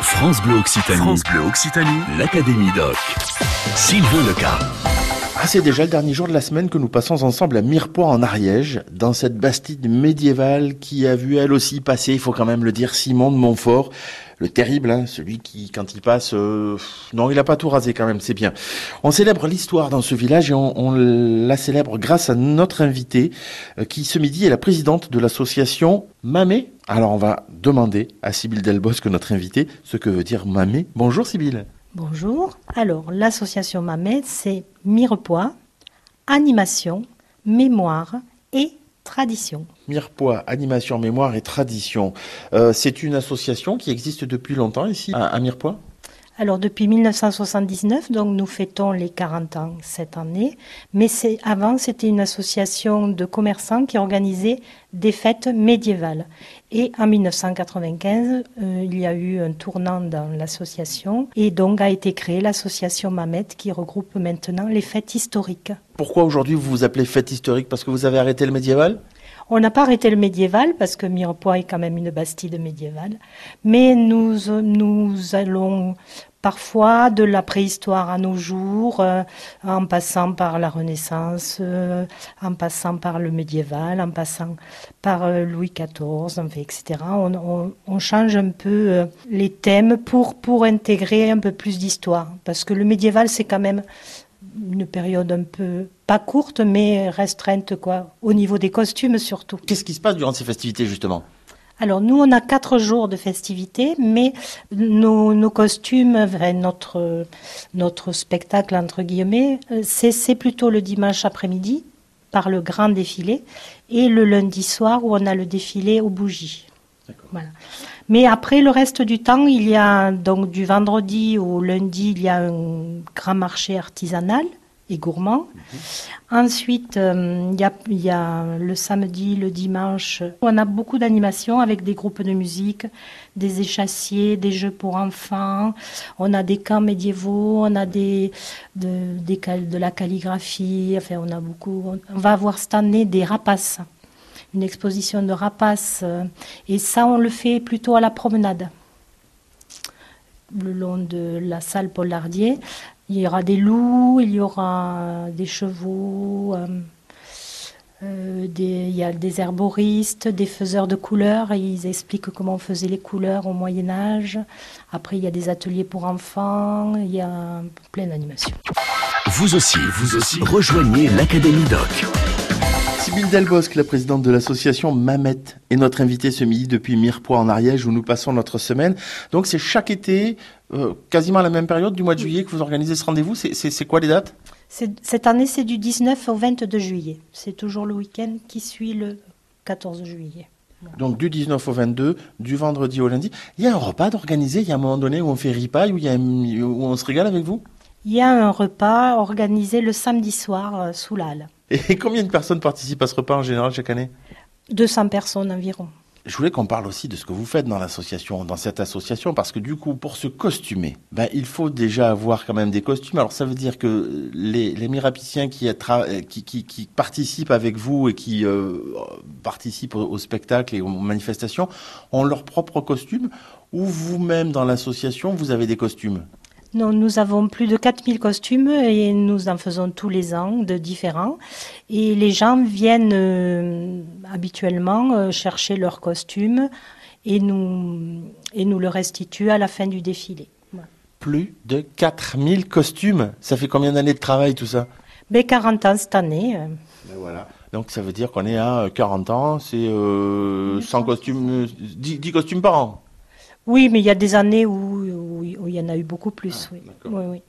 France Bleu Occitanie. France Bleu Occitanie. L'Académie Doc. Sylvain Leca. Ah, c'est déjà le dernier jour de la semaine que nous passons ensemble à Mirepoix en Ariège, dans cette bastide médiévale qui a vu elle aussi passer, il faut quand même le dire, Simon de Montfort, le terrible, hein, celui qui, quand il passe, euh, non, il a pas tout rasé quand même, c'est bien. On célèbre l'histoire dans ce village et on, la célèbre grâce à notre invitée, euh, qui ce midi est la présidente de l'association Mamé. Alors on va demander à Sybille Delbosque, notre invitée, ce que veut dire Mamé. Bonjour Sybille. Bonjour. Alors, l'association Mamet, c'est Mirepoix, animation, mémoire et tradition. Mirepoix, animation, mémoire et tradition. Euh, c'est une association qui existe depuis longtemps ici à, à Mirepoix? Alors, depuis 1979, donc nous fêtons les 40 ans cette année, mais c'est avant, c'était une association de commerçants qui organisait des fêtes médiévales. Et en 1995, euh, il y a eu un tournant dans l'association. Et donc a été créée l'association Mamet qui regroupe maintenant les fêtes historiques. Pourquoi aujourd'hui vous vous appelez fête historique? Parce que vous avez arrêté le médiéval? On n'a pas arrêté le médiéval parce que Mirepoix est quand même une bastide médiévale, mais nous, nous allons parfois de la préhistoire à nos jours, euh, en passant par la Renaissance, euh, en passant par le médiéval, en passant par euh, Louis XIV, etc. On, on, change un peu les thèmes pour, pour intégrer un peu plus d'histoire, parce que le médiéval, c'est quand même une période un peu pas courte mais restreinte quoi au niveau des costumes surtout. Qu'est-ce qui se passe durant ces festivités justement? Alors nous, on a quatre jours de festivités, mais nos, nos costumes, notre, notre spectacle, entre guillemets, c'est plutôt le dimanche après-midi, par le grand défilé, et le lundi soir où on a le défilé aux bougies. Voilà. Mais après, le reste du temps, il y a donc du vendredi au lundi, il y a un grand marché artisanal et gourmand. Ensuite, euh, il, y a, le samedi, le dimanche, on a beaucoup d'animations avec des groupes de musique, des échassiers, des jeux pour enfants, on a des camps médiévaux, on a des, de, la calligraphie, enfin on a beaucoup. On va avoir cette année des rapaces, une exposition de rapaces, et ça on le fait plutôt à la promenade le long de la salle Pollardier. Il y aura des loups, il y aura des chevaux, euh, euh, il y a des herboristes, des faiseurs de couleurs. Ils expliquent comment on faisait les couleurs au Moyen Âge. Après, il y a des ateliers pour enfants. Il y a plein d'animations. Vous aussi, vous aussi, rejoignez l'Académie Doc. Sybille Delbosque, la présidente de l'association Mamet, est notre invitée ce midi depuis Mirepoix en Ariège où nous passons notre semaine. Donc c'est chaque été, euh, quasiment à la même période du mois de juillet que vous organisez ce rendez-vous. C'est quoi les dates? Cette année, c'est du 19 au 22 juillet. C'est toujours le week-end qui suit le 14 juillet. Donc du 19 au 22, du vendredi au lundi. Il y a un repas d'organiser, il y a un moment donné où on fait ripaille, où, il y a un, où on se régale avec vous? Il y a un repas organisé le samedi soir euh, sous l'Halle. Et combien de personnes participent à ce repas en général chaque année? 200 personnes environ. Je voulais qu'on parle aussi de ce que vous faites dans l'association, dans cette association, parce que du coup, pour se costumer, ben, il faut déjà avoir quand même des costumes. Alors ça veut dire que les, les mirapiciens qui, qui, qui, qui, participent avec vous et qui euh, participent au, au, spectacle et aux manifestations ont leur propre costume, ou vous-même dans l'association, vous avez des costumes? Non, nous avons plus de 4000 costumes et nous en faisons tous les ans de différents. Et les gens viennent euh, habituellement euh, chercher leurs costumes et nous, et nous le restituent à la fin du défilé. Plus de 4000 costumes Ça fait combien d'années de travail tout ça? Ben, 40 ans cette année. Ben voilà. Donc ça veut dire qu'on est à 40 ans, c'est euh, 100 costumes, 10, 10 costumes par an oui, mais il y a des années où, où, où il y en a eu beaucoup plus. Ah, oui. Oui, oui.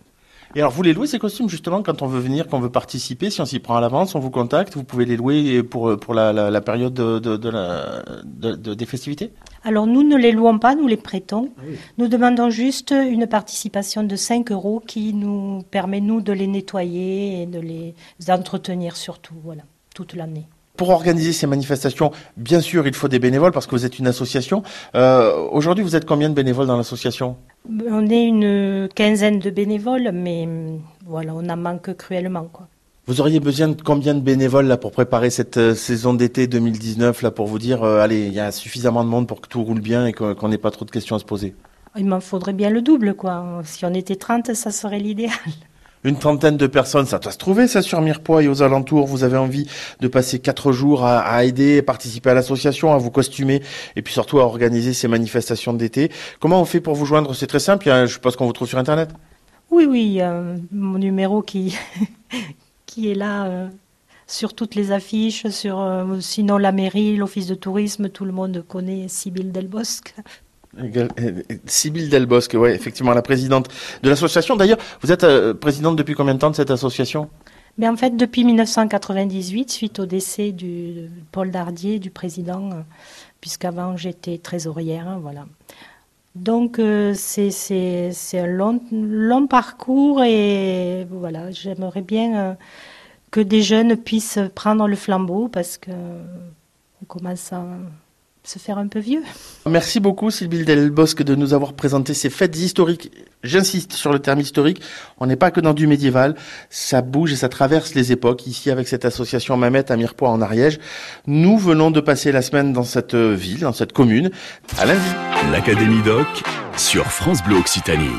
Et alors, vous les louez ces costumes justement quand on veut venir, quand on veut participer, si on s'y prend à l'avance, on vous contacte, vous pouvez les louer pour, pour la, la, la période de, de, de la, de, des festivités? Alors, nous ne les louons pas, nous les prêtons. Ah oui. Nous demandons juste une participation de 5 euros qui nous permet, nous, de les nettoyer et de les entretenir surtout, voilà, toute l'année pour organiser ces manifestations, bien sûr, il faut des bénévoles parce que vous êtes une association. Euh, Aujourd'hui, vous êtes combien de bénévoles dans l'association? On est une quinzaine de bénévoles, mais voilà, on en manque cruellement. Quoi. Vous auriez besoin de combien de bénévoles là pour préparer cette euh, saison d'été 2019 là pour vous dire, euh, allez, il y a suffisamment de monde pour que tout roule bien et qu'on qu n'ait pas trop de questions à se poser? Il m'en faudrait bien le double, quoi. Si on était 30, ça serait l'idéal. Une trentaine de personnes, ça doit se trouver ça sur Mirepoix et aux alentours. Vous avez envie de passer quatre jours à, aider, participer à l'association, à vous costumer et puis surtout à organiser ces manifestations d'été. Comment on fait pour vous joindre? C'est très simple. Je suppose qu'on vous trouve sur Internet. Oui, oui, a mon numéro qui, qui est là euh, sur toutes les affiches, sur euh, sinon la mairie, l'office de tourisme, tout le monde connaît Sybille Delbosque. Sybille Delbosque, oui, effectivement, la présidente de l'association. D'ailleurs, vous êtes euh, présidente depuis combien de temps de cette association? Mais en fait, depuis 1998, suite au décès du Paul Dardier, du président, euh, puisqu'avant j'étais trésorière, hein, voilà. Donc euh, c'est un long, long parcours et voilà, j'aimerais bien que des jeunes puissent prendre le flambeau parce que on commence à se faire un peu vieux. Merci beaucoup Sylvie Delbosque de nous avoir présenté ces fêtes historiques. J'insiste sur le terme historique, on n'est pas que dans du médiéval, ça bouge et ça traverse les époques. Ici avec cette association Mamette à Mirepoix en Ariège, nous venons de passer la semaine dans cette ville, dans cette commune. À lundi. L'Académie Doc sur France Bleu Occitanie.